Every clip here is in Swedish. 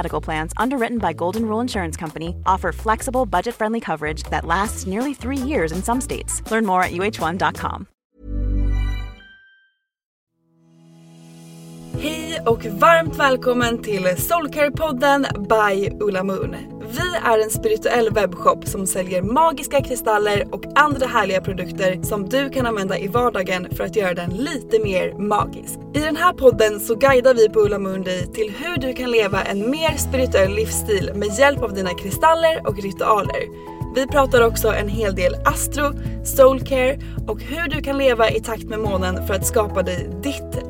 Medical Plans, underwritten by Golden Rule Insurance Company, offer flexible, budget-friendly coverage that lasts nearly three years in some states. Learn more at uh1.com. Hej och varmt välkommen till Soulcare-podden by Ulla Moon. Vi är en spirituell webbshop som säljer magiska kristaller och andra härliga produkter som du kan använda i vardagen för att göra den lite mer magisk. I den här podden så guidar vi på Ulla Moon dig till hur du kan leva en mer spirituell livsstil med hjälp av dina kristaller och ritualer. Vi pratar också en hel del astro, soulcare och hur du kan leva i takt med månen för att skapa dig ditt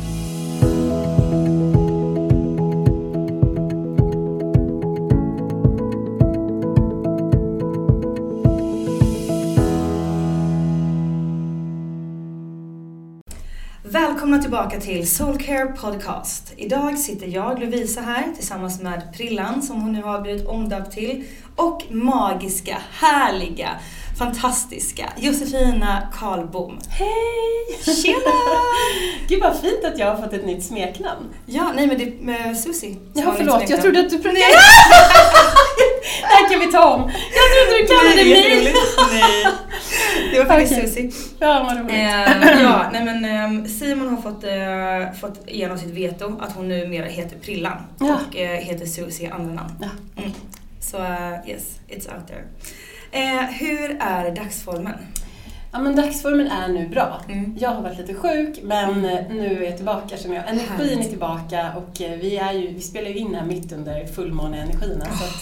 Välkomna tillbaka till Soulcare Podcast. Idag sitter jag, Lovisa, här tillsammans med Prillan som hon nu har blivit omdöpt till och magiska, härliga, fantastiska Josefina Karlbom. Hej! Tjena! Gud vad fint att jag har fått ett nytt smeknamn. Ja, nej men det är med Susi. som Jaha har ditt förlåt, jag trodde att du pratade... Det här kan vi ta om. Jag trodde du kallade mig... Nej, var faktiskt Okej. Susi. Ja, vad roligt. Eh, ja, nej men eh, Simon har fått, eh, fått igenom sitt veto att hon numera heter Prillan Ja. och eh, heter Susie i andra namn. Ja. Mm. Så eh, yes, it's out there. Eh, hur är dagsformen? Ja men dagsformen är nu bra. Mm. Jag har varit lite sjuk men eh, nu är jag tillbaka känner jag. Energin är tillbaka och eh, vi, är ju, vi spelar ju in här mitt under fullmåneenergierna. Så att,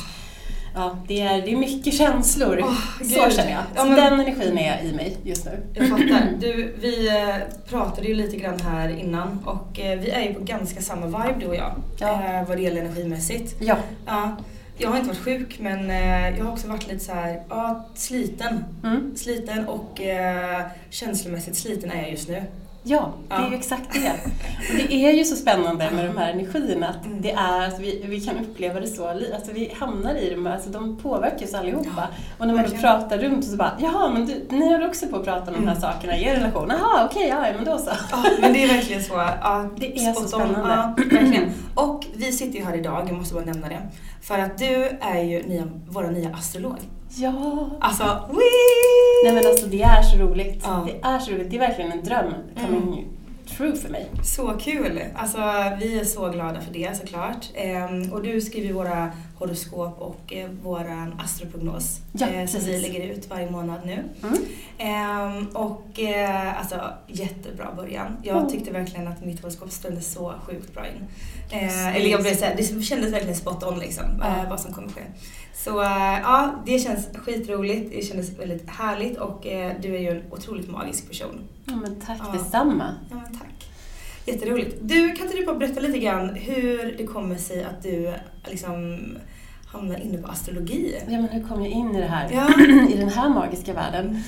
ja, det, är, det är mycket känslor. Åh, så känner jag. Ja, men- den energin är i mig just nu. Jag fattar. Du, vi eh, pratade ju lite grann här innan och eh, vi är ju på ganska samma vibe du och jag. Ja. Eh, vad det gäller energimässigt. Ja. Ja, jag har inte varit sjuk men jag har också varit lite så här, ja, sliten. Mm. Sliten och eh, känslomässigt sliten är jag just nu. Ja, det är ju exakt det. Och det är ju så spännande med de här energierna att Mm. det är att vi, vi kan uppleva det så, alltså vi hamnar i dem, alltså de påverkar oss allihopa. och när man då pratar runt så bara, jaha men du, ni håller också på att prata om de här Mm. sakerna i er relation, jaha okej, ja men då så. Ja, men det är verkligen så. Ja, Det är så spännande. Ja, verkligen. Och vi sitter ju här idag, jag måste bara nämna det. För att du är ju nya, vår nya astrolog. Ja. Alltså, wee! Nej men alltså det är så roligt. Ja. Det är så roligt, det är verkligen en dröm coming Mm. true för mig. Så kul! Alltså, vi är så glada för det såklart. Ehm, och du skriver våra horoskop och eh, våran astroprognos Ja, eh, som vi lägger ut varje månad nu. Mm. Ehm, och eh, alltså jättebra början. Jag Mm. tyckte verkligen att mitt horoskop stämde så sjukt bra in. Eh, eller jag blev så här, det kändes verkligen spot on liksom, eh, vad som kommer ske. Så eh, ja, det känns skitroligt, det kändes väldigt härligt och eh, du är ju en otroligt magisk person. Ja men tack Ja. detsamma. Ja, men tack. Jätteroligt. Du, kan inte du bara berätta lite grann hur det kommer sig att du liksom hamnar inne på astrologi? Ja men hur kom jag in i det här? Ja. I den här magiska världen?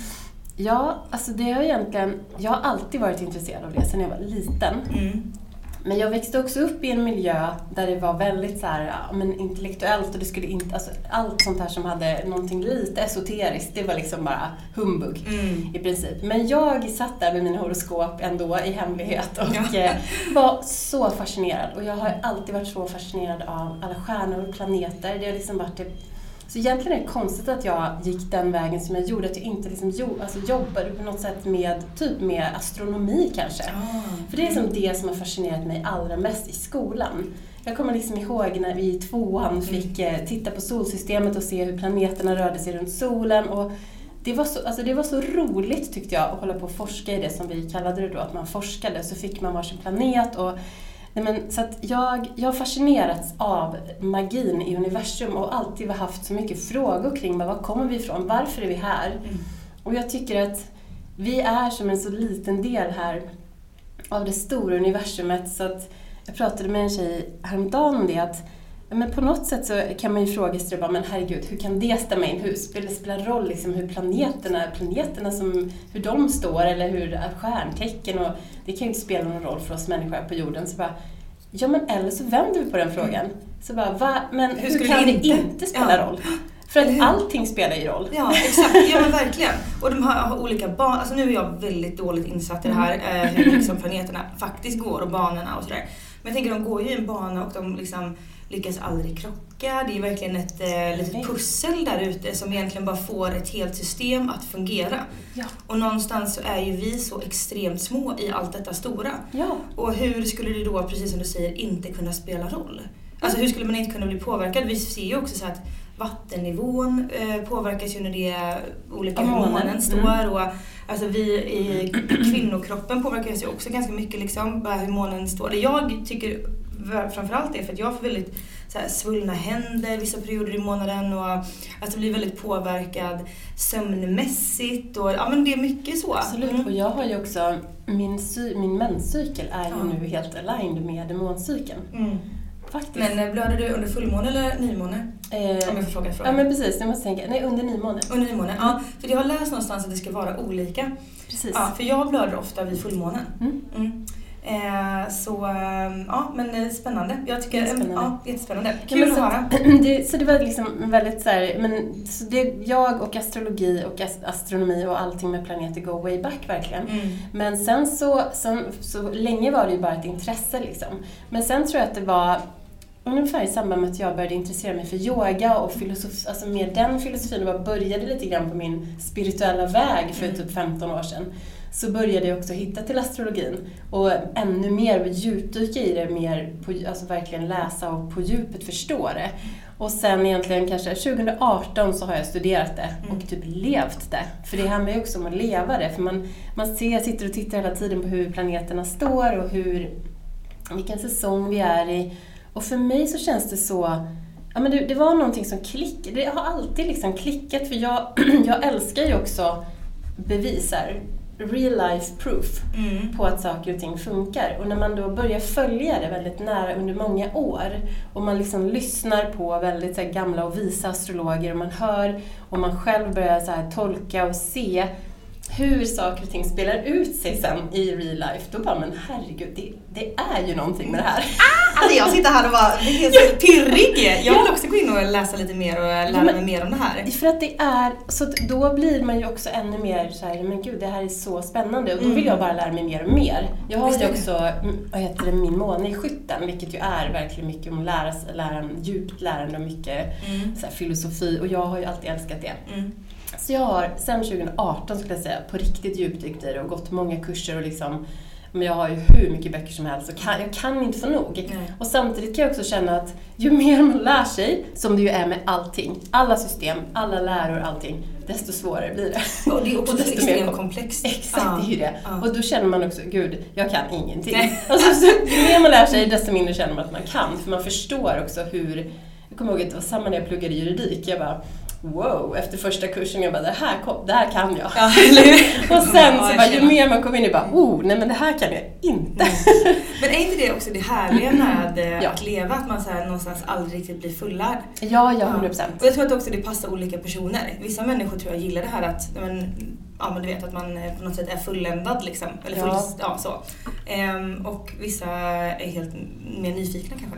Ja, alltså det har egentligen... Jag har alltid varit intresserad av det sedan jag var liten. Mm. Men jag växte också upp i en miljö där det var väldigt så här, ja, men intellektuellt och det skulle inte, alltså, allt sånt här som hade någonting lite esoteriskt, det var liksom bara humbug Mm. i princip. Men jag satt där med mina horoskop ändå i hemlighet och eh, var så fascinerad. Och jag har alltid varit så fascinerad av alla stjärnor och planeter. Det har liksom varit det så egentligen är det konstigt att jag gick den vägen som jag gjorde, att jag inte liksom jo, alltså jobbade på något sätt med, typ med astronomi kanske. För det är liksom det som har fascinerat mig allra mest i skolan. Jag kommer liksom ihåg när vi i tvåan fick eh, titta på solsystemet och se hur planeterna rörde sig runt solen. Och det, var så, alltså det var så roligt tyckte jag att hålla på och forska i det som vi kallade det då, att man forskade. Så fick man varsin planet och Nej, men, så jag, jag har fascinerats av magin i universum och alltid haft så mycket frågor kring var kommer vi ifrån, varför är vi här? Och jag tycker att vi är som en så liten del här av det stora universumet. Så att jag pratade med en tjej häromdagen om det att men på något sätt så kan man ju fråga sig bara, men herregud, hur kan det stämma in? Hur spelar det spelar roll liksom hur planeterna, planeterna som, hur de står eller hur stjärntecken och det kan ju inte spela någon roll för oss människor här på jorden. Så bara, ja men eller så vänder vi på den frågan. Så bara, va? Men hur, skulle kan det inte? inte spela Ja. roll? För att hur? allting spelar ju roll. Ja, exakt. Ja, men verkligen. Och de har, har olika banor. Alltså nu är jag väldigt dåligt insatt i det här, eh, hur liksom planeterna faktiskt går och banorna och sådär. Men jag tänker, de går ju i en bana och de liksom lyckas aldrig krocka. Det är verkligen ett eh, litet pussel där ute som egentligen bara får ett helt system att fungera. Ja. Och någonstans så är ju vi så extremt små i allt detta stora. Ja. Och hur skulle det då, precis som du säger, inte kunna spela roll? Alltså hur skulle man inte kunna bli påverkad? Vi ser ju också så att vattennivån eh, påverkas ju när det är olika hur månen. månen står. Och, alltså vi i kvinnokroppen påverkas ju också ganska mycket liksom, bara hur månen står. Jag tycker framförallt är för att jag får väldigt så här, svullna händer vissa perioder i månaden och att bli väldigt påverkad sömnmässigt och ja men det är mycket så. Absolut, Mm. och jag har ju också, min, min menscykel är ju nu helt aligned med demoncykeln. Mm. Faktiskt. Men eh, blöder du under fullmåne eller nymåne? eh, Om jag får fråga en fråga. ja men precis, jag måste tänka, nej under nymåne. Under nymåne? Ja, för jag har läst någonstans att det ska vara olika. Precis. Ja, för jag blöder ofta vid fullmånen. Mm. Mm. Eh, så eh, ja, men eh, spännande. Jag tycker, Jättespännande. ja, jättespännande. Ja, Kul att så, höra. det, så det var liksom väldigt så här, men så det, jag och astrologi och as- astronomi och allting med planeter go way back verkligen. Mm. Men sen så, sen, så länge var det ju bara ett intresse liksom. Men sen tror jag att det var ungefär i samband med att jag började intressera mig för yoga och filosofi, alltså mer den filosofin och bara började lite grann på min spirituella väg för typ 15 år sedan. Så började jag också hitta till astrologin och ännu mer djupdyka i det, mer på, alltså verkligen läsa och på djupet förstå det. Och sen egentligen kanske 2018 så har jag studerat det och typ levt det. För det handlar ju också om att leva det. För man, man ser, sitter och tittar hela tiden på hur planeterna står och hur, vilken säsong vi är i. Och för mig så känns det så Ja, men det, det var någonting som klickade. Det har alltid liksom klickat för jag, jag älskar ju också bevisar, real life proof Mm. på att saker och ting funkar. Och när man då börjar följa det väldigt nära under många år och man liksom lyssnar på väldigt så här, gamla och visa astrologer och man hör och man själv börjar så här, tolka och se hur saker och ting spelar ut sig sen i real life, då bara men herregud, det, det är ju någonting med det här. Alltså jag sitter här och bara, det är så pirrig. Jag vill också gå in och läsa lite mer och lära men- mig mer om det här. För att det är, så då blir man ju också ännu mer så här, men gud det här är så spännande och då Mm. vill jag bara lära mig mer och mer. Jag har ju också, mm, vad heter det, min måne i skytten, vilket ju är verkligen mycket om att lära lära, djupt lärande och mycket Mm. så här, filosofi och jag har ju alltid älskat det. Mm. Så jag har sedan 2018 skulle jag säga på riktigt djupdykt i det och gått många kurser och liksom men jag har ju hur mycket böcker som helst och kan, jag kan inte få nog. Nej. Och samtidigt kan jag också känna att ju mer man lär sig, som det ju är med allting, alla system, alla läror, allting, desto svårare blir det. Och det är också Och desto mer extremt komplext. Exakt, Ja. det är ju det. Ja. Och då känner man också, gud, jag kan ingenting. Nej. Alltså, så, ju mer man lär sig, desto mindre känner man att man kan. För man förstår också hur... Jag kommer ihåg att det var samma när jag pluggade juridik. Jag bara, wow, efter första kursen, jag bara, det här, kom, det här kan jag. Ja? Och sen Ja, så bara, ju mer man kommer in i bara, oh, nej men det här kan jag inte. Men är inte det också det härliga med eh, Ja. att leva? Att man så här någonstans aldrig riktigt blir fullärd. Ja, ja, 100 procent. Och jag tror att också det passar olika personer. Vissa människor tror jag gillar det här att, men, ja men du vet att man eh, på något sätt är fulländad liksom. Eller full, Ja. ja. så. Ehm, och vissa är helt mer nyfikna kanske.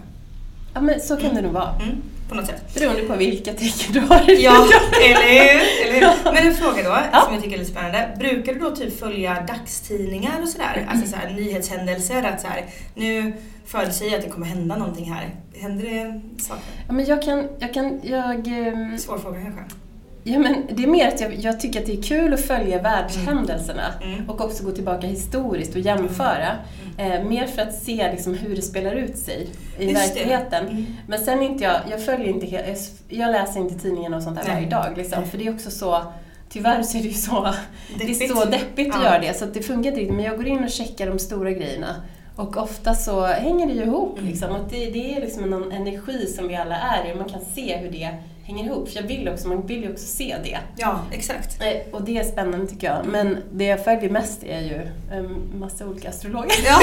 Ja, men så kan det nog vara. Mm, på något sätt. Beroende på vilka tecken du har. Ja, eller hur? Men en fråga då, Ja. som jag tycker är lite spännande. Brukar du då typ följa dagstidningar och sådär? Alltså så här, nyhetshändelser, att så här, nu förutsäger att det kommer hända någonting här. Händer det saker? Ja, men jag kan, jag kan, jag... ehm, Svår fråga kanske. Ja, men det är mer att jag, jag tycker att det är kul att följa världshändelserna Mm. och också gå tillbaka historiskt och jämföra. Eh, mer för att se liksom, hur det spelar ut sig i Just verkligheten. Mm. Men sen inte jag, jag följer inte, jag, jag läser inte tidningarna och sånt där Nej. varje dag. Liksom, för det är också så, tyvärr så är det ju så det är Deppigt. så deppigt att Ja. göra det så att det funkar inte riktigt. Men jag går in och checkar de stora grejerna. Och ofta så hänger det ju ihop. Mm. Liksom, att det, det är liksom någon energi som vi alla är i och man kan se hur det hänger ihop. För jag vill också, man vill ju också se det. Ja, exakt. Eh, Och det är spännande tycker jag. Men det jag följer mest är ju en massa olika astrologer. Ja.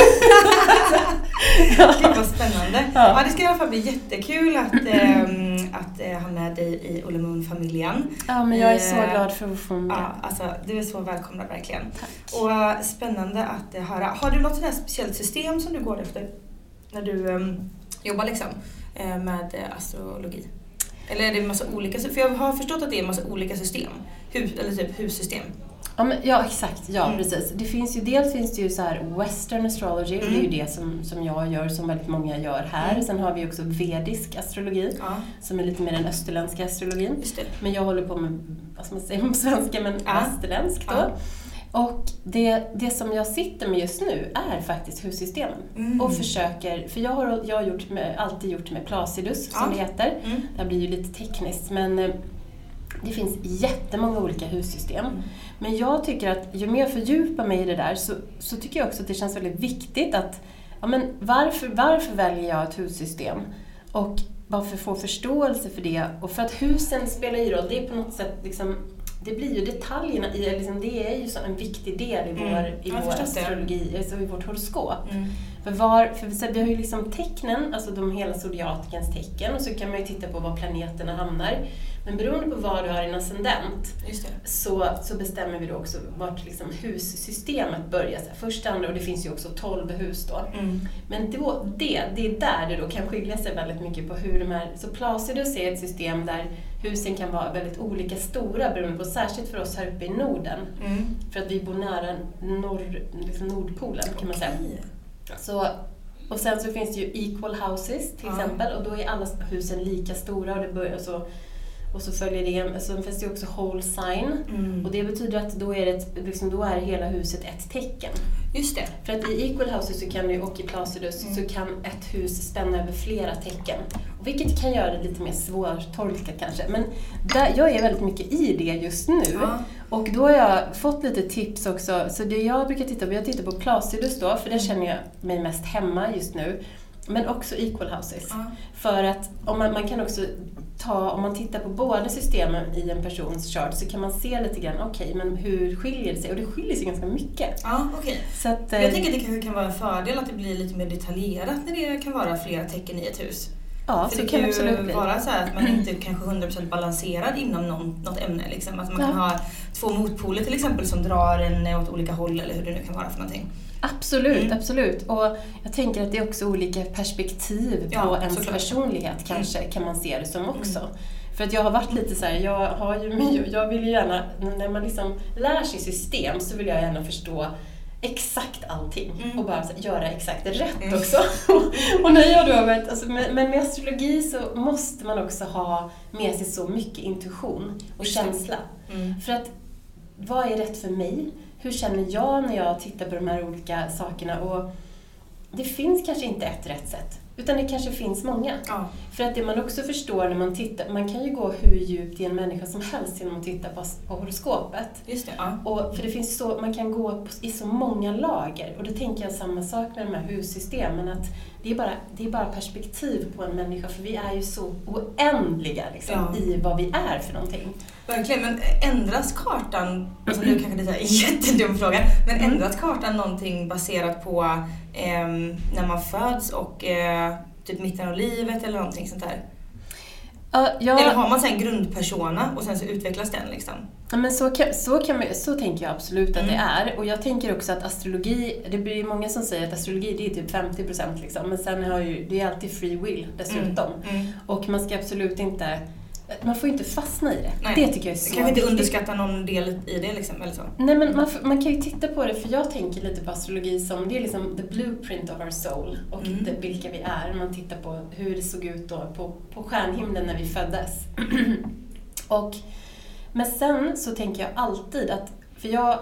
Gud vad spännande. Ja. Ja. det ska i alla fall bli jättekul att, ehm, att eh, ha med dig i Olle Moon-familjen. Ja, men jag är så Eh, glad för att få med. Ja, alltså, du är så välkomnad verkligen. Tack. Och eh, spännande att eh, höra. Har du något här speciellt system som du går efter när du ehm, jobbar liksom, med astrologi? Eller är det en massa olika? För jag har förstått att det är en massa olika system. Hus, eller typ hussystem. Ja, men, ja exakt. Ja, Mm. precis. Det finns ju, dels finns det ju så här western astrology, och det är ju det som, som jag gör, som väldigt många gör här. Mm. Sen har vi också vedisk astrologi, Ja, som är lite mer den österländska astrologin. Men jag håller på med, vad ska man säga på svenska, men Ja. västerländsk då. Ja. Och det, det som jag sitter med just nu är faktiskt hussystemen. Mm. Och försöker, för jag har, jag har gjort med, alltid gjort med Placidus, som Ja. det heter. Mm. Det här blir ju lite tekniskt, men eh, det finns jättemånga olika hussystem. Mm. Men jag tycker att ju mer jag fördjupar mig i det där så, så tycker jag också att det känns väldigt viktigt att ja, men varför, varför väljer jag ett hussystem? Och varför få förståelse för det? Och för att husen spelar ju roll. Det är på något sätt liksom, det blir ju detaljerna i liksom, det är ju så en viktig del i vår, Mm. i vår astrologi, alltså i vårt horoskop. Mm. För, var, för så vi har ju liksom tecknen, alltså de hela zodiakens tecken, och så kan man ju titta på var planeterna hamnar. Men beroende på vad du har i en ascendent så, så bestämmer vi då också vart liksom hussystemet börjar. Här, första, andra och det finns ju också 12 hus då. Mm. Men då, det, det är där det då kan skilja sig väldigt mycket på hur de är. Så Placidus är ett system där husen kan vara väldigt olika stora beroende på, särskilt för oss här uppe i Norden. Mm. För att vi bor nära norr, liksom Nordpolen kan man säga. Så, och sen så finns det ju equal houses till Ja. exempel och då är alla husen lika stora och, det börjar så, och så följer det, så finns det ju också whole sign. Mm. Och det betyder att då är, det ett, liksom, då är hela huset ett tecken. Just det. För att i equal houses så kan du, och i Placidus Mm. så kan ett hus spänna över flera tecken. Vilket kan göra det lite mer svårtolkat kanske. Men där, jag är väldigt mycket i det just nu. Ja. Och då har jag fått lite tips också. Så det jag brukar titta på, jag tittar på Placidus då, för där känner jag mig mest hemma just nu. Men också equal houses. Ja. För att om man, man kan också ta, om man tittar på båda systemen i en persons chart så kan man se lite grann, okej, men hur skiljer det sig? Och det skiljer sig ganska mycket. Ja, okej. Så att, eh, Jag tänker att det kan vara en fördel att det blir lite mer detaljerat när det kan vara flera tecken i ett hus. Ja, För så det kan det absolut bli. vara så här att man inte kanske 100% balanserad inom någon, något ämne. Liksom. Att man kan Ja. ha två motpoler till exempel som drar en åt olika håll eller hur det nu kan vara för någonting. Absolut, Mm. absolut. Och jag tänker att det är också olika perspektiv Ja, på ens såklart. Mm. personlighet kanske, kan man se det som också. För att jag har varit lite så här, jag, har ju, jag vill ju gärna, när man liksom lär sig system så vill jag gärna förstå exakt allting Mm. och bara här, göra exakt rätt Mm. också. och när jag då varit, alltså, men, med astrologi så måste man också ha med sig så mycket intuition och känsla. Mm. För att, vad är rätt för mig? Hur känner jag när jag tittar på de här olika sakerna? Och det finns kanske inte ett rätt sätt, utan det kanske finns många. Ja. För att det man också förstår när man tittar, man kan ju gå hur djupt i en människa som helst genom att titta på, på horoskopet. Just det. Ja. Och för det finns så, man kan gå i så många lager. Och då tänker jag samma sak med de här hussystemen. Att det, är bara, det är bara perspektiv på en människa, för vi är ju så oändliga liksom, Ja. i vad vi är för någonting. Verkligen, men ändras kartan, alltså nu kanske det är en jättedum fråga, men Mm. ändras kartan någonting baserat på ehm, när man föds och eh, typ mitten av livet eller någonting sånt där? Ja, jag, Eller har man en grundpersona och sen så utvecklas den liksom? Ja, men så, kan, så, kan man, så tänker jag absolut att Mm. det är. Och jag tänker också att astrologi, det blir ju många som säger att astrologi det är typ 50% liksom. Men sen har ju, det är alltid free will dessutom. Mm. Och man ska absolut inte, man får ju inte fastna i det. Nej. Det tycker jag är så Kanske inte viktigt. underskatta någon del i det liksom, eller så. Nej men man, man kan ju titta på det, för jag tänker lite på astrologi som, det är liksom the blueprint of our soul och Mm. det, vilka vi är. Man tittar på hur det såg ut då på, på stjärnhimlen när vi föddes. och, men sen så tänker jag alltid att, för jag,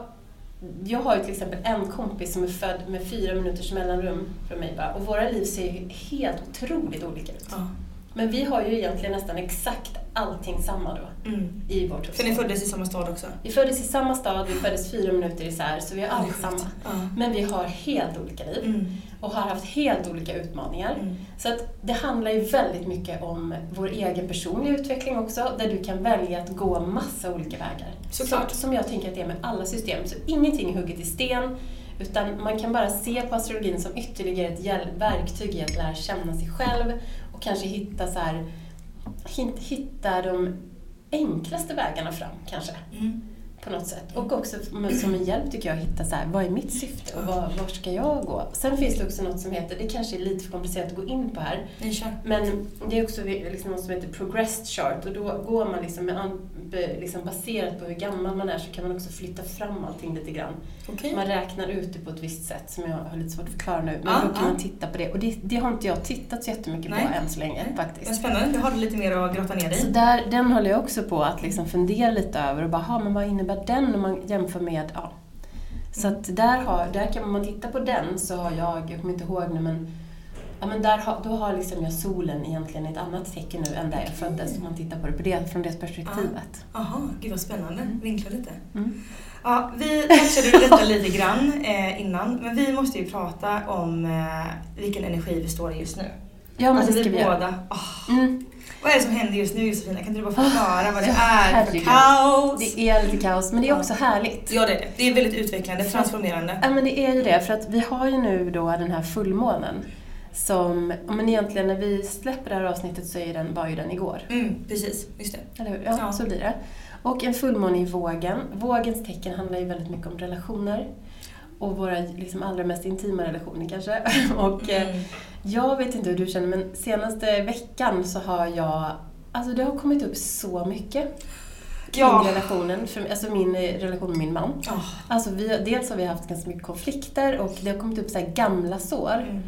jag har ju till exempel en kompis som är född med fyra minuters mellanrum från mig bara, och våra liv ser ju helt otroligt olika ut. Ja. Men vi har ju egentligen nästan exakt allting samma då Mm. i vårt För ni föddes i samma stad också? vi föddes i samma stad, vi föddes fyra minuter isär, så vi har allt samma. Ja. Men vi har helt olika liv Mm. och har haft helt olika utmaningar. Mm. Så att det handlar ju väldigt mycket om vår egen personliga utveckling också, där du kan välja att gå massa olika vägar. Såklart. Som, som jag tänker att det är med alla system. Så ingenting är hugget i sten, utan man kan bara se på astrologin som ytterligare ett verktyg i att lära känna sig själv och kanske hitta så här, hitta de enklaste vägarna fram kanske. Mm. På något sätt. Och också som en hjälp tycker jag att hitta så här, vad är mitt syfte och var, var ska jag gå? Sen finns det också något som heter, det kanske är lite för komplicerat att gå in på här, men det är också liksom något som heter progressed chart och då går man liksom, med liksom baserat på hur gammal man är så kan man också flytta fram allting lite grann. Okej. Man räknar ut det på ett visst sätt som jag har lite svårt att förklara nu. Men Ja, då kan ja. man titta på det och det, det har inte jag tittat så jättemycket Nej. på än så länge Men faktiskt. spännande, du har lite mer att grotta ner Så i. där, den håller jag också på att liksom fundera lite över och bara, "Ha, men vad innebär den om man jämför med, ja. Så att där, har, där kan om man titta på den så har jag, jag kommer inte ihåg nu men, ja men där har, då har liksom jag solen egentligen i ett annat tecken nu än där jag föddes om man tittar på det, på det från det perspektivet. Jaha, gud vad spännande. Vinkla lite. Mm. Ja, vi touchade detta lite grann eh, innan, men vi måste ju prata om eh, vilken energi vi står i just nu. Ja men alltså det ska vi vi båda. åh, Mm. Vad är det som händer just nu Josefina? Kan inte du bara förklara vad det ja, är för kaos? Det är lite kaos men det är också härligt. Ja det är det. Det är väldigt utvecklande, transformerande. Ja men det är ju det, för att vi har ju nu då den här fullmånen som, men egentligen när vi släpper det här avsnittet så är den, var ju den igår. Mm, precis, just det. Eller hur? Ja, Ja. så blir det. Och en fullmåne i vågen. Vågens tecken handlar ju väldigt mycket om relationer. Och våra liksom, allra mest intima relationer kanske. Och eh, Mm. jag vet inte hur du känner, men senaste veckan så har jag... Alltså det har kommit upp så mycket kring Ja. relationen, för, alltså min eh, relation med min man. Ja. Alltså vi, dels har vi haft ganska mycket konflikter och det har kommit upp så här gamla sår Mm.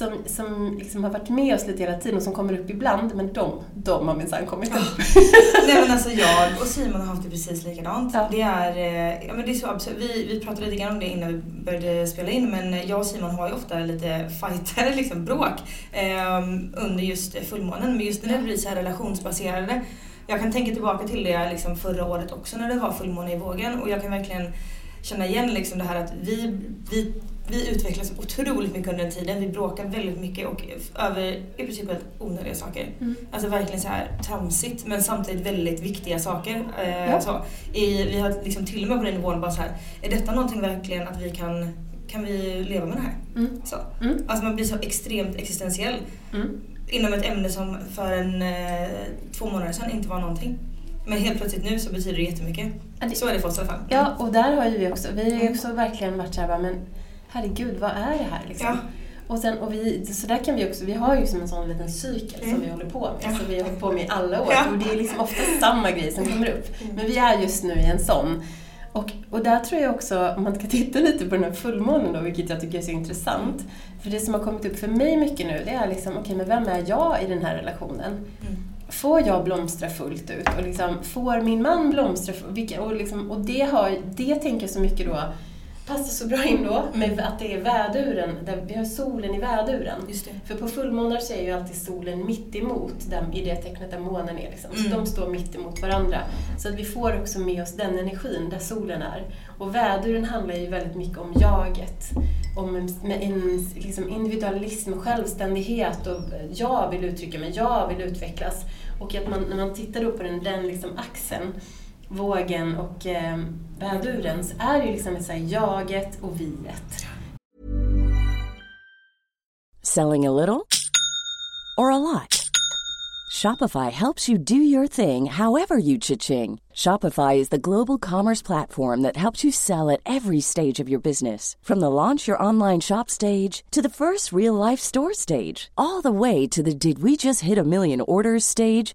Som, som liksom har varit med oss lite hela tiden och som kommer upp ibland, men de, de har minsann kommit upp. Nej men alltså jag och Simon har haft det precis likadant. Ja. Det är, eh, ja men det är så absurt. Vi, vi pratade lite grann om det innan vi började spela in men jag och Simon har ju ofta lite fighter, liksom bråk eh, under just fullmånen. Men just när det blir så här relationsbaserade. Jag kan tänka tillbaka till det liksom förra året också när det var fullmåne i vågen och jag kan verkligen känna igen liksom det här att vi, vi, vi utvecklas otroligt mycket under den tiden. Vi bråkar väldigt mycket och över i princip helt onödiga saker. Mm. Alltså verkligen så här tramsigt men samtidigt väldigt viktiga saker. Eh, Ja. så. I, vi har liksom till och med på den nivån bara så här, är detta någonting verkligen att vi kan, kan vi leva med det här? Mm. Så. Mm. Alltså man blir så extremt existentiell Mm. inom ett ämne som för en eh, två månader sedan inte var någonting. Men helt plötsligt nu så betyder det jättemycket. Det- Så är det för oss i alla fall. Ja, och där har ju vi också, vi har ju också verkligen varit såhär, men herregud, vad är det här liksom? Ja. Och, sen, och vi, så där kan vi också, vi har ju som en sån liten cykel Mm. som vi håller på med, Ja. som vi har hållit på med i alla år. Ja. Och det är liksom ofta samma grej som kommer upp. Men vi är just nu i en sån. Och, och där tror jag också, om man ska titta lite på den här fullmånen då, vilket jag tycker är så intressant. För det som har kommit upp för mig mycket nu, det är liksom, okej, men vem är jag i den här relationen? Mm. Får jag blomstra fullt ut? Och liksom, får min man blomstra och, liksom, och det, har, det tänker jag så mycket då, passar så bra in då med att det är väduren, där vi har solen i väduren. För på fullmånar så är ju alltid solen mitt emot den, i det tecknet där månen är. Liksom. Så Mm. de står mitt emot varandra. Så att vi får också med oss den energin där solen är. Och väduren handlar ju väldigt mycket om jaget. Om en, med en liksom individualism, självständighet och jag vill uttrycka mig, jag vill utvecklas. Och att man, när man tittar då på den, den liksom axeln, vågen och eh, väduren, så är ju liksom så jaget och viet. Selling a little or a lot? Shopify helps you do your thing however you cha-ching. Shopify is the global commerce platform that helps you sell at every stage of your business. From the launch your online shop stage to the first real life store stage, all the way to the did we just hit a million orders stage.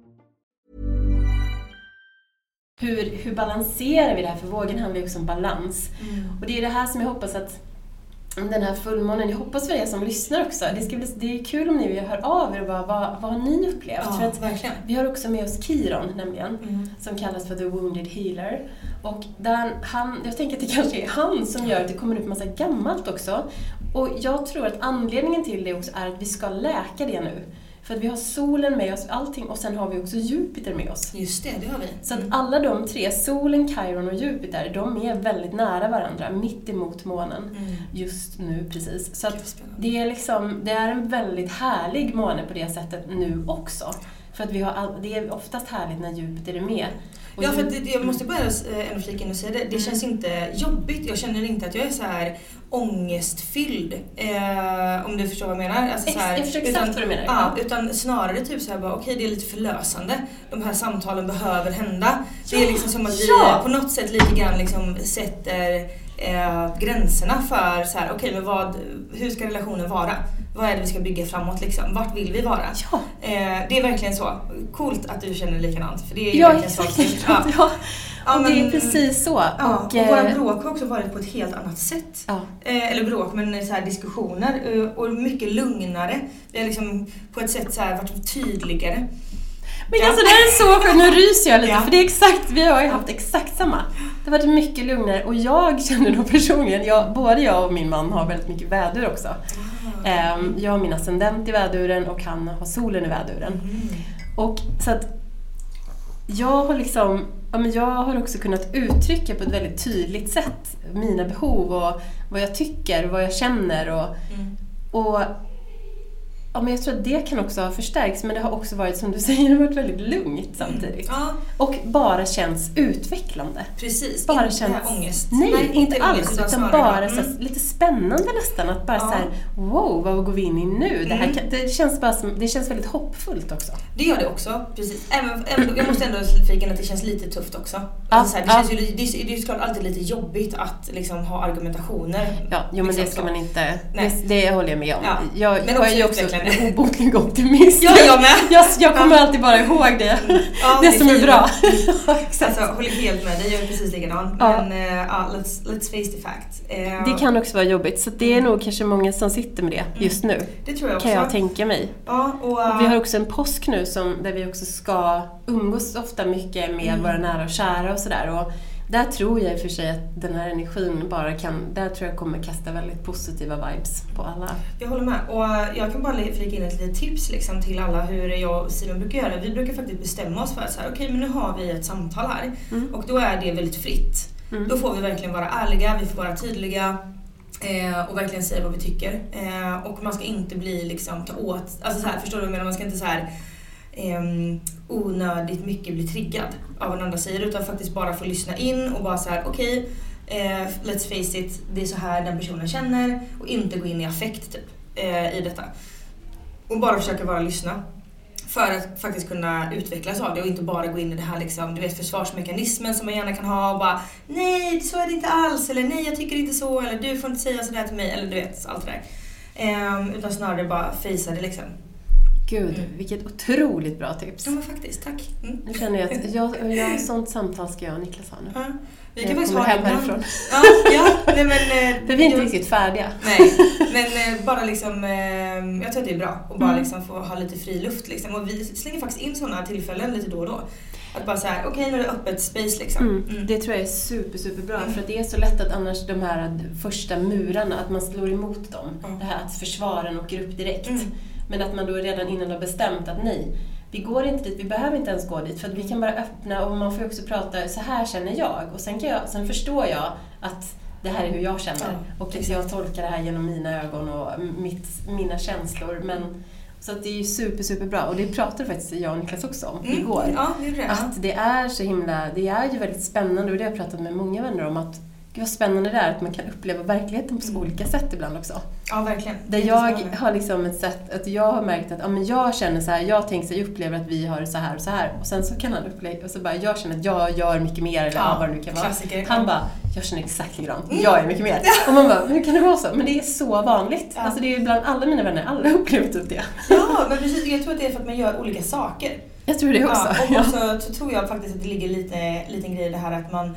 Hur, hur balanserar vi det här? För vågen handlar ju också om balans. Och det är det här som jag hoppas att den här fullmånen, jag hoppas för er som lyssnar också, det, ska bli, det är kul om ni hör av er och bara, vad, vad har ni upplevt? Ja, för att verkligen. Vi har också med oss Kiron nämligen, Mm. som kallas för The Wounded Healer. Och där han, jag tänker att det kanske är han som gör att det kommer upp massa gammalt också. Och jag tror att anledningen till det också är att vi ska läka det nu. För att vi har solen med oss, allting, och sen har vi också Jupiter med oss. Just det, det har vi. Så att alla de tre, solen, Chiron och Jupiter, de är väldigt nära varandra, mitt emot månen Mm. just nu precis. Så att det är, liksom, det är en väldigt härlig måne på det sättet nu också. För att vi har all, det är oftast härligt när Jupiter är med. Och Ja, för att det, jag måste bara eh, ändå flika in och säga det. Det känns inte jobbigt. Jag känner inte att jag är så här ångestfylld. Eh, om du förstår vad jag menar. Alltså, Ex- så här, jag förstår exakt vad du menar, Ja, ja. utan snarare typ så här bara, okej det är lite förlösande. De här samtalen behöver hända. Det är liksom som att vi Ja! på något sätt lite grann liksom sätter eh, gränserna för så här, okej men vad, hur ska relationen vara? Vad är det vi ska bygga framåt liksom? Vart vill vi vara? Ja. Eh, det är verkligen så. Coolt att du känner likadant. För det är ju Ja, verkligen exakt. så. Ja. Ja. Ja, och det är men- precis så. Ja, och, och, våra eh, bråk har också varit på ett helt annat sätt. ja. Eh, eller bråk, men så här diskussioner. Eh, och mycket lugnare. Vi har liksom på ett sätt så här varit tydligare. Men Ja. alltså det här är så sjukt, nu ryser jag lite Ja. för det är exakt, vi har ju haft exakt samma. Det har varit mycket lugnare och jag känner då personligen, jag, både jag och min man har väldigt mycket vädur också. Ah. Ehm, jag har min ascendent i väduren och han har solen i väduren. Mm. Och så att jag har liksom, ja men jag har också kunnat uttrycka på ett väldigt tydligt sätt mina behov och vad jag tycker, vad jag känner och, Mm. och Ja, men jag tror att det kan också ha förstärkts, men det har också varit, som du säger, varit väldigt lugnt samtidigt. Ja. Och bara känns utvecklande. Precis, Bara inte känns... ångest. Nej, Nej, inte, inte alls. ångest, utan bara bara, så mm. lite spännande nästan. Att bara Ja. så här, wow, vad går vi in i nu? Det, här Mm. det, känns bara som, det känns väldigt hoppfullt också. Det gör det också, precis. Även, även, jag måste ändå flika att det känns lite tufft också. Ja, Alltså så här, det, känns ju, det, är, det är ju såklart alltid lite jobbigt att liksom ha argumentationer. Ja, jo, men Liksom det ska så. man inte... Nej. Det, det håller jag med om. Ja. Jag, Men jag också också en obotlig optimist. Ja, jag med. Jag, jag kommer alltid bara ihåg det. Ja, det som är bra. Ja. Alltså, håller helt med dig, jag är precis likadan. Ja. Men uh, ja, let's, let's face the fact. Eh, Det kan också vara jobbigt, så det är nog kanske många som sitter med det just nu. Det tror jag Kan jag också. tänka mig. Ja, och, uh, Och vi har också en påsk nu som, där vi också ska umgås ofta mycket med Mm. våra nära och kära och sådär. Och där tror jag i och för sig att den här energin bara kan, där tror jag kommer kasta väldigt positiva vibes på alla. Jag håller med. Och jag kan bara flika in ett litet tips liksom till alla hur jag och Simon brukar göra. Vi brukar faktiskt bestämma oss för att så här, okej men nu har vi ett samtal här och då är det väldigt fritt. Mm. Då får vi verkligen vara ärliga, vi får vara tydliga eh, och verkligen säga vad vi tycker. Eh, och man ska inte bli liksom ta åt, alltså så här, förstår du vad jag menar? Man ska inte så här eh, onödigt mycket bli triggad av vad den andra säger utan faktiskt bara få lyssna in och bara så här: okej eh, let's face it, det är så här den personen känner och inte gå in i affekt typ, eh, i detta. Och bara försöka vara lyssna. För att faktiskt kunna utvecklas av det och inte bara gå in i det här liksom, du vet, försvarsmekanismen som man gärna kan ha och bara Nej, så är det inte alls eller nej jag tycker inte så eller du får inte säga sådär till mig eller du vet allt det där. Ehm, utan snarare bara fejsa det liksom. Gud, vilket otroligt bra tips. Ja men faktiskt, tack. Mm. Nu känner jag att jag, jag, sånt samtal ska jag och Niklas ha nu. Ja. Vi Jag kan faktiskt kommer ha hem härifrån. Ja, ja nej, men, eh, För vi är inte jag- riktigt färdiga. Nej, men eh, bara liksom, eh, jag tror att det är bra att bara Mm. liksom få ha lite fri luft liksom. Och vi slänger faktiskt in sådana tillfällen lite då och då. Att bara såhär, okej nu är det öppet space liksom. Mm. Det tror jag är super, superbra. För att det är så lätt att annars de här första murarna, att man slår emot dem. Det här att försvaren åker upp direkt. Men att man då redan innan har bestämt att nej, vi går inte dit, vi behöver inte ens gå dit. För att vi kan bara öppna och man får också prata, så här känner jag. Och sen, kan jag, sen förstår jag att det här är hur jag känner. Ja, och jag tolkar det här genom mina ögon och mitt, mina känslor. Men, så att det är ju super, super bra. Och det pratade faktiskt jag och Niklas också om Mm. igår. Ja, det det. Att det är så himla, det är ju väldigt spännande och det har jag pratat med många vänner om att Gud vad spännande det är att man kan uppleva verkligheten på så olika sätt ibland också. ja, verkligen. Där jag har liksom ett sätt, att jag har märkt att ja, men jag känner så här, jag tänker så här, jag upplever att vi har så här och så här. Och sen så kan han uppleva, och så bara, jag känner att jag gör mycket mer eller Ja, ja, vad det nu kan vara. klassiker. Han Ja. bara, jag känner exakt likadant, jag är mycket mer. Och man bara, men hur kan det vara så? Men det är så vanligt. Alltså det är bland alla mina vänner, alla upplever typ det. Ja, men precis. Jag tror att det är för att man gör olika saker. Jag tror det också. Ja, och Ja. också så tror jag faktiskt att det ligger lite liten grej i det här att man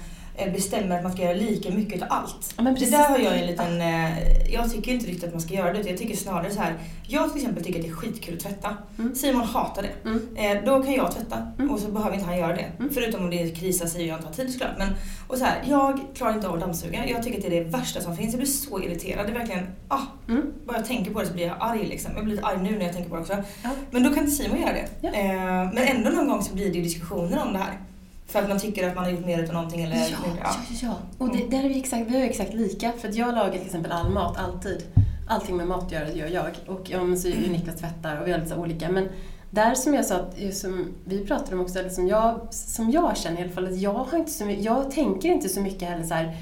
bestämmer att man ska göra lika mycket av allt. Ja, det där har jag en liten... eh, Jag tycker inte riktigt att man ska göra det. Jag tycker snarare så här. Jag till exempel tycker att det är skitkul att tvätta. Mm. Simon hatar det. Eh, Då kan jag tvätta och så behöver inte han göra det. Förutom om det krisar sig och jag inte har tid såklart. Men, och så här, jag klarar inte av att dammsuga. Jag tycker att det är det värsta som finns. Jag blir så irriterad. Det är verkligen... Ah, Mm. Bara jag tänker på det så blir jag arg liksom. Jag blir lite arg nu när jag tänker på det också. Men då kan inte Simon göra det. Eh, men ändå någon gång så blir det diskussioner om det här. För att man tycker att man har gjort mer utav någonting eller Ja, ja, ja. Och det, där är vi, exakt, vi är exakt lika. För att jag lagar till exempel all mat, alltid. Allting med mat gör, gör jag. Och men så ju Niklas tvättar och vi har lite så olika. Men där som jag sa, att, som vi pratade om också, eller som jag, som jag känner i alla fall, att jag, har inte så, jag tänker inte så mycket heller så här,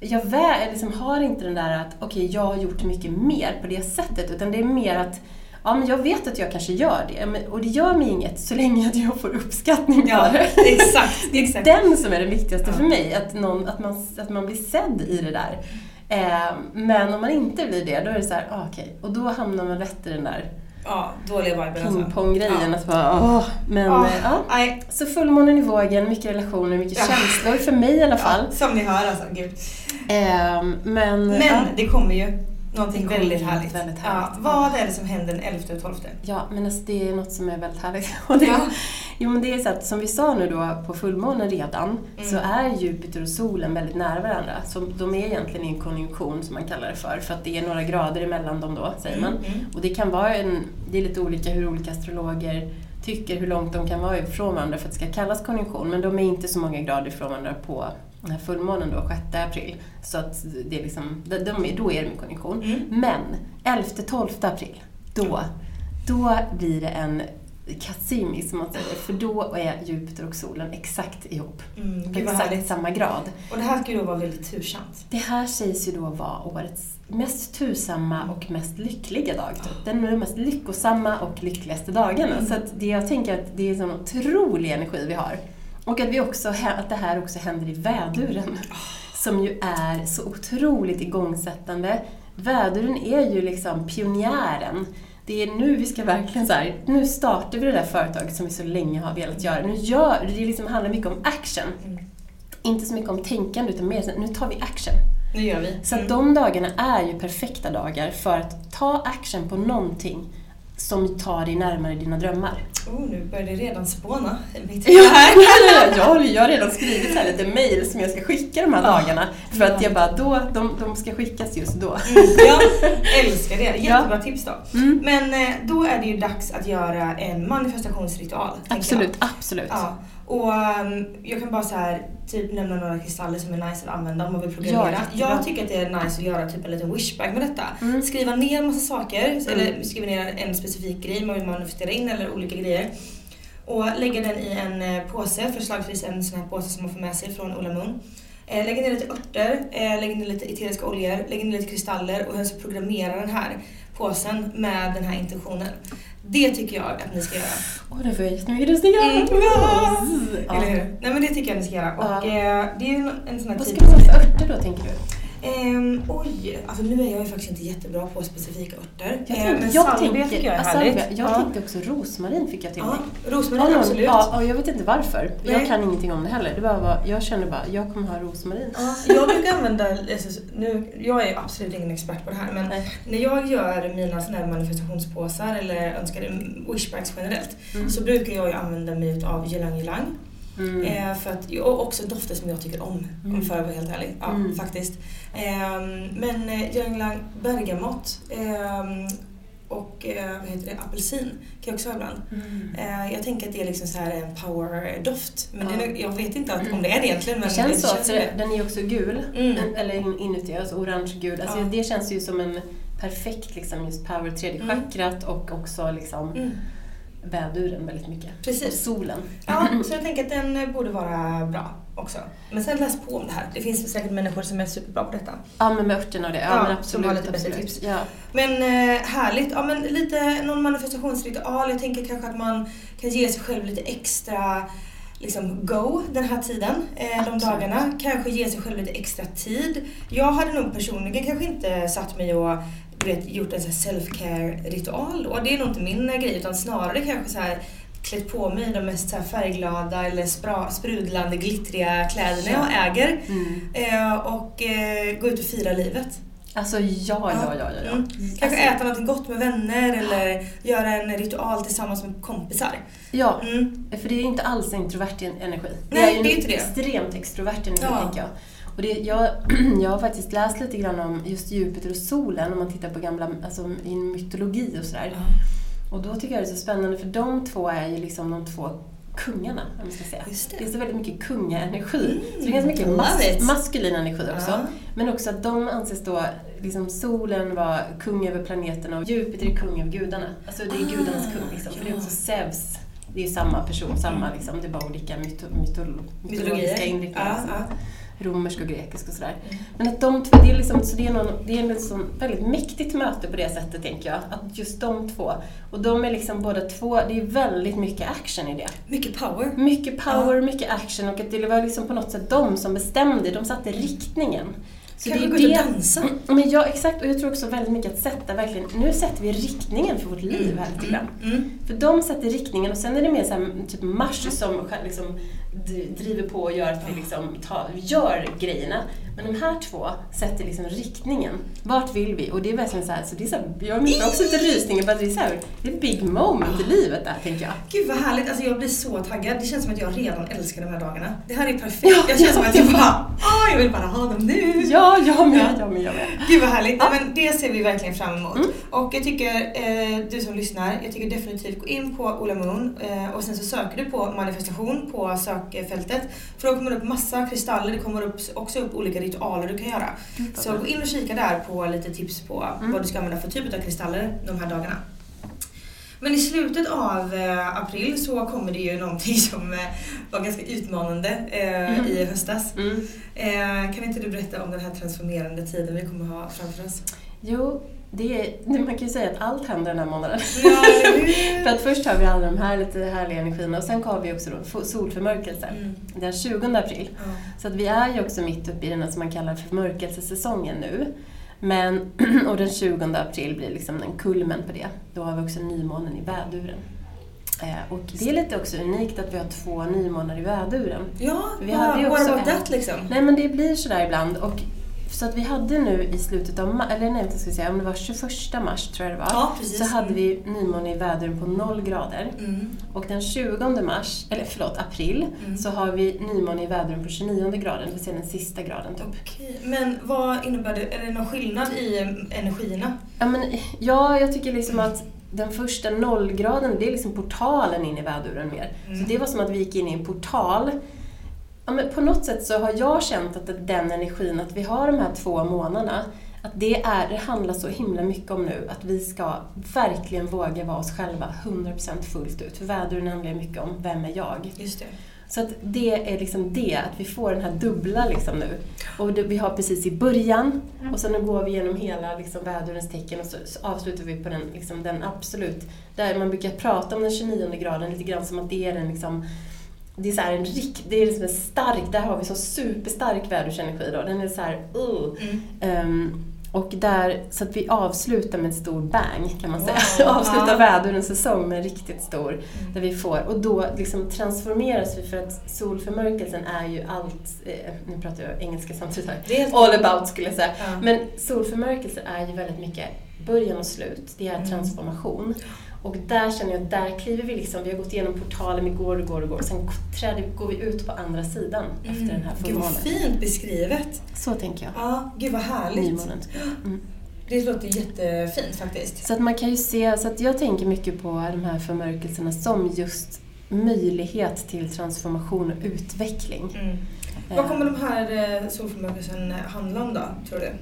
jag vä, liksom har inte den där att okej, jag har gjort mycket mer på det sättet. Utan det är mer att Ja, men jag vet att jag kanske gör det. Och det gör mig inget så länge att jag får uppskattning Ja, för det. exakt, Det är exakt. den som är det viktigaste för mig. Att, någon, att, man, att man blir sedd i det där. Eh, men om man inte blir det, då är det så här, ah, okej. Och då hamnar man rätt i den där Ja, dåliga viben alltså. pingponggrejen. Att bara, åh. Men Ja, eh, ja. nej. Så fullmånen i vågen, mycket relationer, mycket Ja. känslor. För mig i alla fall. Som ni hör alltså, gud. Eh, men Men ja. det kommer ju någonting väldigt härligt. väldigt Ja, härligt. vad är det som händer den 11 och 12? Ja, men alltså det är något som är väldigt härligt. Och det, Ja. Jo, men det är så att som vi sa nu då på fullmånen redan, Mm. så är Jupiter och solen väldigt nära varandra. Så de är egentligen i en konjunktion som man kallar det för, för att det är några grader emellan dem då, säger man. Mm, mm. Och det kan vara en, det är lite olika hur olika astrologer tycker hur långt de kan vara ifrån varandra för att det ska kallas konjunktion. Men de är inte så många grader ifrån varandra på den här fullmånen då, 6 april. Så att det är liksom, de, de då är de i konjunktion. Mm. Men 11-12 april, då då blir det en Cassimi som man säger, för då är Jupiter och solen exakt ihop. Mm, på exakt härligt. samma grad. Och det här ska ju då vara väldigt tursamt. Det här sägs ju då vara årets mest tursamma och mest lyckliga dag. Typ. Den är de mest lyckosamma och lyckligaste dagarna. Mm. Så det, jag tänker att det är en sån otrolig energi vi har. Och att, vi också, att det här också händer i väduren. Som ju är så otroligt igångsättande. Väduren är ju liksom pionjären. Det är nu vi ska verkligen så här, nu startar vi det där företaget som vi så länge har velat göra. Nu gör, det liksom handlar mycket om action. Inte så mycket om tänkande utan mer nu tar vi action. Nu gör vi. Så att de dagarna är ju perfekta dagar för att ta action på någonting som tar dig närmare dina drömmar. Oh, nu börjar det redan spåna. Ja, jag, har, jag har redan skrivit här lite mail som jag ska skicka de här dagarna. För att jag bara, då, de, de ska skickas just då. Mm, ja, älskar det. Jättebra tips då. Men eh, då är det ju dags att göra en manifestationsritual. Absolut, jag. absolut. Ja. Och um, jag kan bara så här, typ nämna några kristaller som är nice att använda om man vill Ja, programmera. jättebra. jag tycker att det är nice att göra typ en liten wishbag med detta. Mm. Skriva ner massa saker, eller skriva ner en specifik grej man vill manifestera in eller olika grejer. Och lägga den i en eh, påse, förslagsvis en sån här påse som man får med sig från Ola Moon. Eh, lägg ner lite örter, eh, lägg ner lite eteriska oljor, lägg ner lite kristaller och sen så programmera den här påsen med den här intentionen. Det tycker jag att ni ska göra. Åh, det får jag jättemycket rysningar. Mm. Ja. Eller hur? Nej men det tycker jag ni ska göra. Och eh, det är en, en sån här Vad typ... ska man ha för örter då, tänker du? Ehm, oj, alltså nu är jag ju faktiskt inte jättebra på specifika örter. Jag, Eh, tänker, men jag tänker, tycker jag är ja, härligt. salvia. Jag Ja. tänkte också rosmarin fick jag till Ja, mig. rosmarin, Ja, absolut. Ja, och jag vet inte varför. Nej. Jag kan ingenting om det heller. Det bara var, jag kände bara, jag kommer ha rosmarin. Ja, jag brukar använda, alltså, nu, jag är absolut ingen expert på det här men Nej. när jag gör mina såna här manifestationspåsar eller önskade wishbags generellt Mm. så brukar jag ju använda mig av ylang ylang. Mm. Eh, för att, och också dofter som jag tycker om, om Mm. för att vara helt ärlig. Ja, Mm. faktiskt. Ehm, men eh, ylang ylang, bergamott ehm, och eh, vad heter det, apelsin kan jag också ha ibland. Mm. Eh, jag tänker att det är liksom så här en power-doft. Men Ja. den jag vet inte att, om det är det egentligen. Men Det känns så, känns det. den är också gul. Mm. Eller in- inuti, alltså orange-gul. Alltså Ja. Det känns ju som en perfekt liksom, just power, tredje Mm. chakrat och också liksom Mm. Väduren väldigt mycket. Precis. Och solen. Ja, så jag tänker att den eh, borde vara bra också. Men sen läs på om det här. Det finns säkert människor som är superbra på detta. Ja, men med örterna och det. Ja, Ja, men som absolut. har lite bättre tips. Ja. Men eh, härligt. Ja, men lite någon manifestationsritual. Jag tänker kanske att man kan ge sig själv lite extra liksom go den här tiden, eh, de dagarna. Kanske ge sig själv lite extra tid. Jag hade nog personligen kanske inte satt mig och vet, gjort en sån här self-care ritual då. Det är nog inte min eh, grej utan snarare kanske så här klätt på mig de mest så färgglada eller spra, sprudlande glittriga kläderna jag äger. Mm. Eh, och eh, gå ut och fira livet. Alltså ja, ja, ja, ja. ja. Mm. Kanske Alltså, äta något gott med vänner eller göra en ritual tillsammans med kompisar. Ja, Mm. för det är inte alls introvert energi. Nej, är ju det är inte det. extremt extrovert energi, Ja. tänker jag. Och det, jag, jag har faktiskt läst lite grann om just Jupiter och solen om man tittar på gamla, alltså i mytologi och sådär. Och då tycker jag det är så spännande för de två är ju liksom de två kungarna, om man ska säga. Just det. är så väldigt mycket kungaenergi. så det är ganska mycket mas- maskulin energi också. Ja. Men också att de anses då, liksom solen var kung över planeterna och Jupiter är kung över gudarna. Alltså det är Ah, gudarnas kung liksom. För det är också Zeus, det är samma person, samma liksom, det är bara olika myto- mytolo- mytologiska inriktningar. Ja, ja. Romersk och grekisk och sådär. Men att de två, det är, liksom, så det är, någon, det är ett sån väldigt mäktigt möte på det sättet tänker jag. Att just de två. Och de är liksom båda två, det är väldigt mycket action i det. Mycket power. Mycket power, mycket action och att det var liksom på något sätt de som bestämde, de satte riktningen. Så Kanske det gå är ut och dansa. Men ja, exakt. Och jag tror också väldigt mycket att sätta verkligen, nu sätter vi riktningen för vårt liv här lite grann. Mm. För de sätter riktningen och sen är det mer så här, typ mars som liksom driver på och gör att vi liksom tar, gör grejerna. Men de här två sätter liksom riktningen. Vart vill vi? Och det är verkligen så här, så det är så här, jag har också lite rysningar för att det är så här, det är ett big moment i livet där tänker jag. Gud vad härligt, alltså jag blir så taggad. Det känns som att jag redan älskar de här dagarna. Det här är perfekt. jag känner som att jag bara, jag vill bara ha dem nu. Ja, jag med, jag med, jag med. Gud vad härligt. Ja. Men det ser vi verkligen fram emot. Och jag tycker, eh, du som lyssnar, jag tycker definitivt gå in på Ola Moon eh, och sen så söker du på manifestation på sökfältet. För då kommer det upp massa kristaller, det kommer upp, också upp olika ritualer du kan göra. Så gå in och kika där på lite tips på vad du ska använda för typ av kristaller de här dagarna. Men i slutet av eh, april så kommer det ju någonting som eh, var ganska utmanande eh, Mm. i höstas. Mm. Eh, kan inte du berätta om den här transformerande tiden vi kommer ha framför oss? Jo, det är, man kan ju säga att allt händer den här månaden. Ja? För att först har vi alla de här lite härliga energierna och sen har vi också då solförmörkelse Mm. den 20 april. Ja. Så att vi är ju också mitt uppe i den som man kallar förmörkelsesäsongen nu. Men, och den 20 april blir liksom den kulmen på det. Då har vi också nymånen i väduren. Eh, och det är lite också unikt att vi har två nymånar i väduren. Ja, Vi hade ju what också about en- that liksom? Nej men det blir sådär ibland. Och, så att vi hade nu i slutet av mars, eller nej vänta ska säga, om det var 21 mars tror jag det var. Ja. Så hade vi nymåne i väduren på 0 grader. Mm. Och den 20 mars, eller förlåt, april, Mm. så har vi nymåne i väduren på 29 graden, det vill säga den sista graden typ. Okej, Men vad innebär det? Är det någon skillnad i eh, energierna? Ja, men, ja, jag tycker liksom att den första nollgraden, det är liksom portalen in i väduren mer. Mm. Så det var som att vi gick in i en portal. Ja, men på något sätt så har jag känt att den energin, att vi har de här två månaderna, att det, är, det handlar så himla mycket om nu att vi ska verkligen våga vara oss själva 100% fullt ut. För väduren handlar mycket om vem är jag? Just det. Så att det är liksom det, att vi får den här dubbla liksom nu. Och det, vi har precis i början och sen nu går vi igenom hela liksom vädurens tecken och så, så avslutar vi på den, liksom, den absolut, där man brukar prata om den 29 graden lite grann som att det är den liksom det är så en rikt, det är liksom en stark, där har vi så superstark vädersenergi då. Den är så här, uh. Mm. Ehm, och där, så att vi avslutar med en stor bang kan man säga. Wow. avslutar Ja. vädurens säsong med en riktigt stor, där vi får, och då liksom transformeras vi för att solförmörkelsen är ju allt, eh, nu pratar jag engelska samtidigt här, all about skulle jag säga. Ja. Men solförmörkelse är ju väldigt mycket början och slut, det är Mm. Och där känner jag att där kliver vi liksom, vi har gått igenom portalen, vi går och går och går, sen träder, går vi ut på andra sidan efter den här Mm. Gud vad fint beskrivet. Så tänker jag. Ja, gud vad härligt. Nymånen. Mm. Det låter jättefint faktiskt. Så att man kan ju se, så att jag tänker mycket på de här förmörkelserna som just möjlighet till transformation och utveckling. Mm. Vad kommer de här eh, solförmörkelsen handla om då, tror du?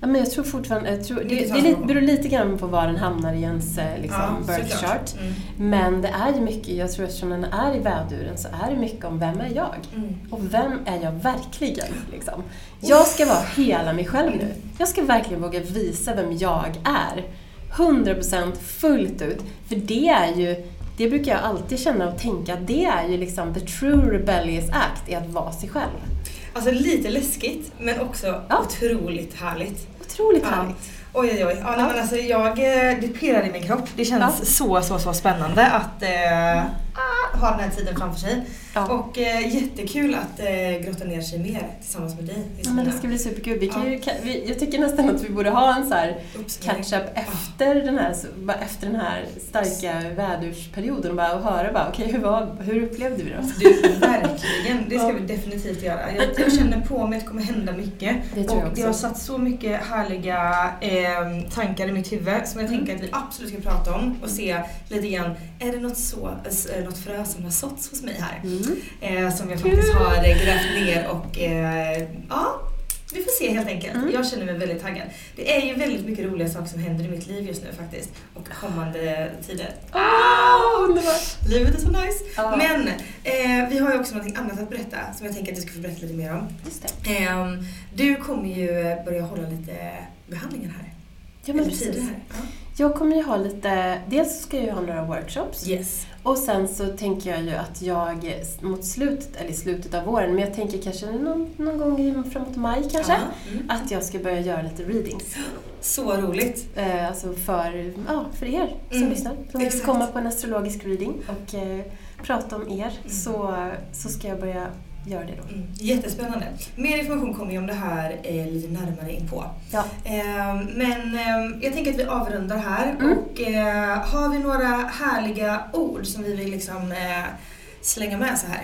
Ja, men jag tror fortfarande, jag tror, det, det transformation. beror lite grann på var den hamnar i ens eh, liksom, Ja, birth chart. Mm. Men det är ju mycket, jag tror eftersom den är i väduren så är det mycket om vem är jag? Mm. Och vem är jag verkligen? Liksom? Jag ska vara hela mig själv nu. Jag ska verkligen våga visa vem jag är. 100% fullt ut. För det är ju, det brukar jag alltid känna och tänka, det är ju liksom the true rebellious act, är att vara sig själv. Alltså lite läskigt, men också Ja. otroligt härligt. Otroligt Ja. härligt. Oj, oj, oj. Ja, Ja. men alltså, jag, eh, det pirrar i min kropp. Det känns så, så, så spännande att eh, ah, ha den här tiden framför sig. Ja. Och eh, jättekul att eh, grotta ner sig mer tillsammans med dig. Ja, men det ska bli superkul. Vi kan Ja. kan, vi, jag tycker nästan att vi borde ha en så catch-up efter den här, efter den här starka vädursperioden och bara höra bara, okej hur, var, hur upplevde vi det? Du, verkligen. Det ska Ja. vi definitivt göra. Jag, jag känner på mig att det kommer hända mycket. Det och det har satt så mycket härliga eh, tankar i mitt huvud som jag Mm. tänker att vi absolut ska prata om och se lite grann, är det något, så, något frö som har såtts hos mig här? Mm. Eh, som jag faktiskt har eh, grävt ner och eh, ja, vi får se helt enkelt. Mm. Jag känner mig väldigt taggad. Det är ju väldigt mycket roliga saker som händer i mitt liv just nu faktiskt. Och kommande tider. Ah, underbart! Livet är så nice. Ja. Men eh, vi har ju också något annat att berätta som jag tänker att du ska få berätta lite mer om. Just det. Ehm, du kommer ju börja hålla lite behandlingar här. Ja, men precis. här. Ja. Jag kommer ju ha lite, dels ska jag ju ha några workshops Yes. Och sen så tänker jag ju att jag mot slutet, eller i slutet av våren, men jag tänker kanske någon, någon gång framåt maj kanske, Ja, mm. att jag ska börja göra lite readings. Så roligt. Eh, alltså för, ja, för er som Mm, lyssnar. Som vill komma på en astrologisk reading och eh, prata om er så, så ska jag börja göra det då. Mm. Jättespännande. Mer information kommer ju om det här eh, lite närmare in på. Ja. Ehm, men ehm, jag tänker att vi avrundar här. Mm. Och eh, har vi några härliga ord som vi vill liksom eh, slänga med så här?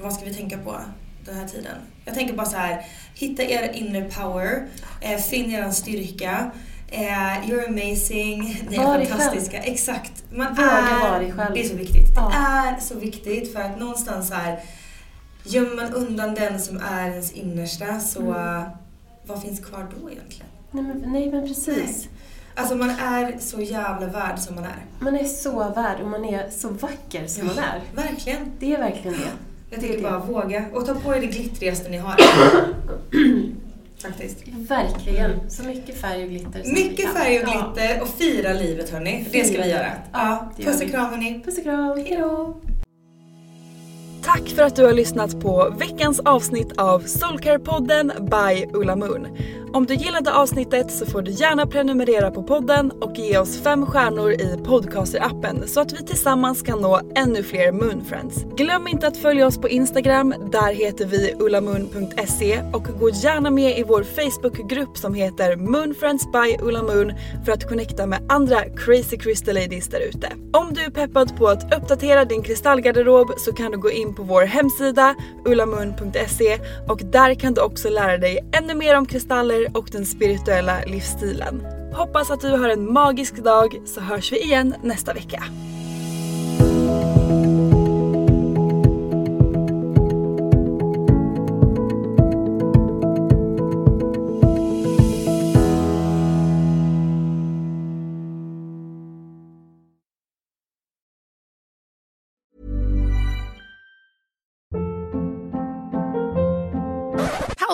Vad ska vi tänka på den här tiden? Jag tänker bara så här, hitta er inner power, eh, finn er styrka. Eh, you're amazing, ni är Var fantastiska. Exakt. Man Våga vara dig själv. Det är så viktigt. Ja. Det är så viktigt för att någonstans här gömmer man undan den som är ens innersta så Mm. vad finns kvar då egentligen? Nej men, nej, men precis. Alltså man är så jävla värd som man är. Man är så värd och man är så vacker som man är. Verkligen. Det är verkligen det. Jag tycker det. bara våga. Och ta på er det glittrigaste ni har. Faktiskt. Verkligen. Så mycket färg och glitter Mycket färg och glitter och fira livet hörni. Det ska vi göra. Ja, puss och kram hörni. Puss och kram. Hejdå. Tack för att du har lyssnat på veckans avsnitt av Soulcare-podden by Ulla Moon. Om du gillade avsnittet så får du gärna prenumerera på podden och ge oss fem stjärnor i podcaster-appen så att vi tillsammans kan nå ännu fler Moonfriends. Glöm inte att följa oss på Instagram, där heter vi ullamoon.se och gå gärna med i vår Facebookgrupp som heter Moonfriends by Ulla Moon för att connecta med andra crazy crystal ladies där ute. Om du är peppad på att uppdatera din kristallgarderob så kan du gå in på vår hemsida ullamun.se och där kan du också lära dig ännu mer om kristaller och den spirituella livsstilen. Hoppas att du har en magisk dag så hörs vi igen nästa vecka.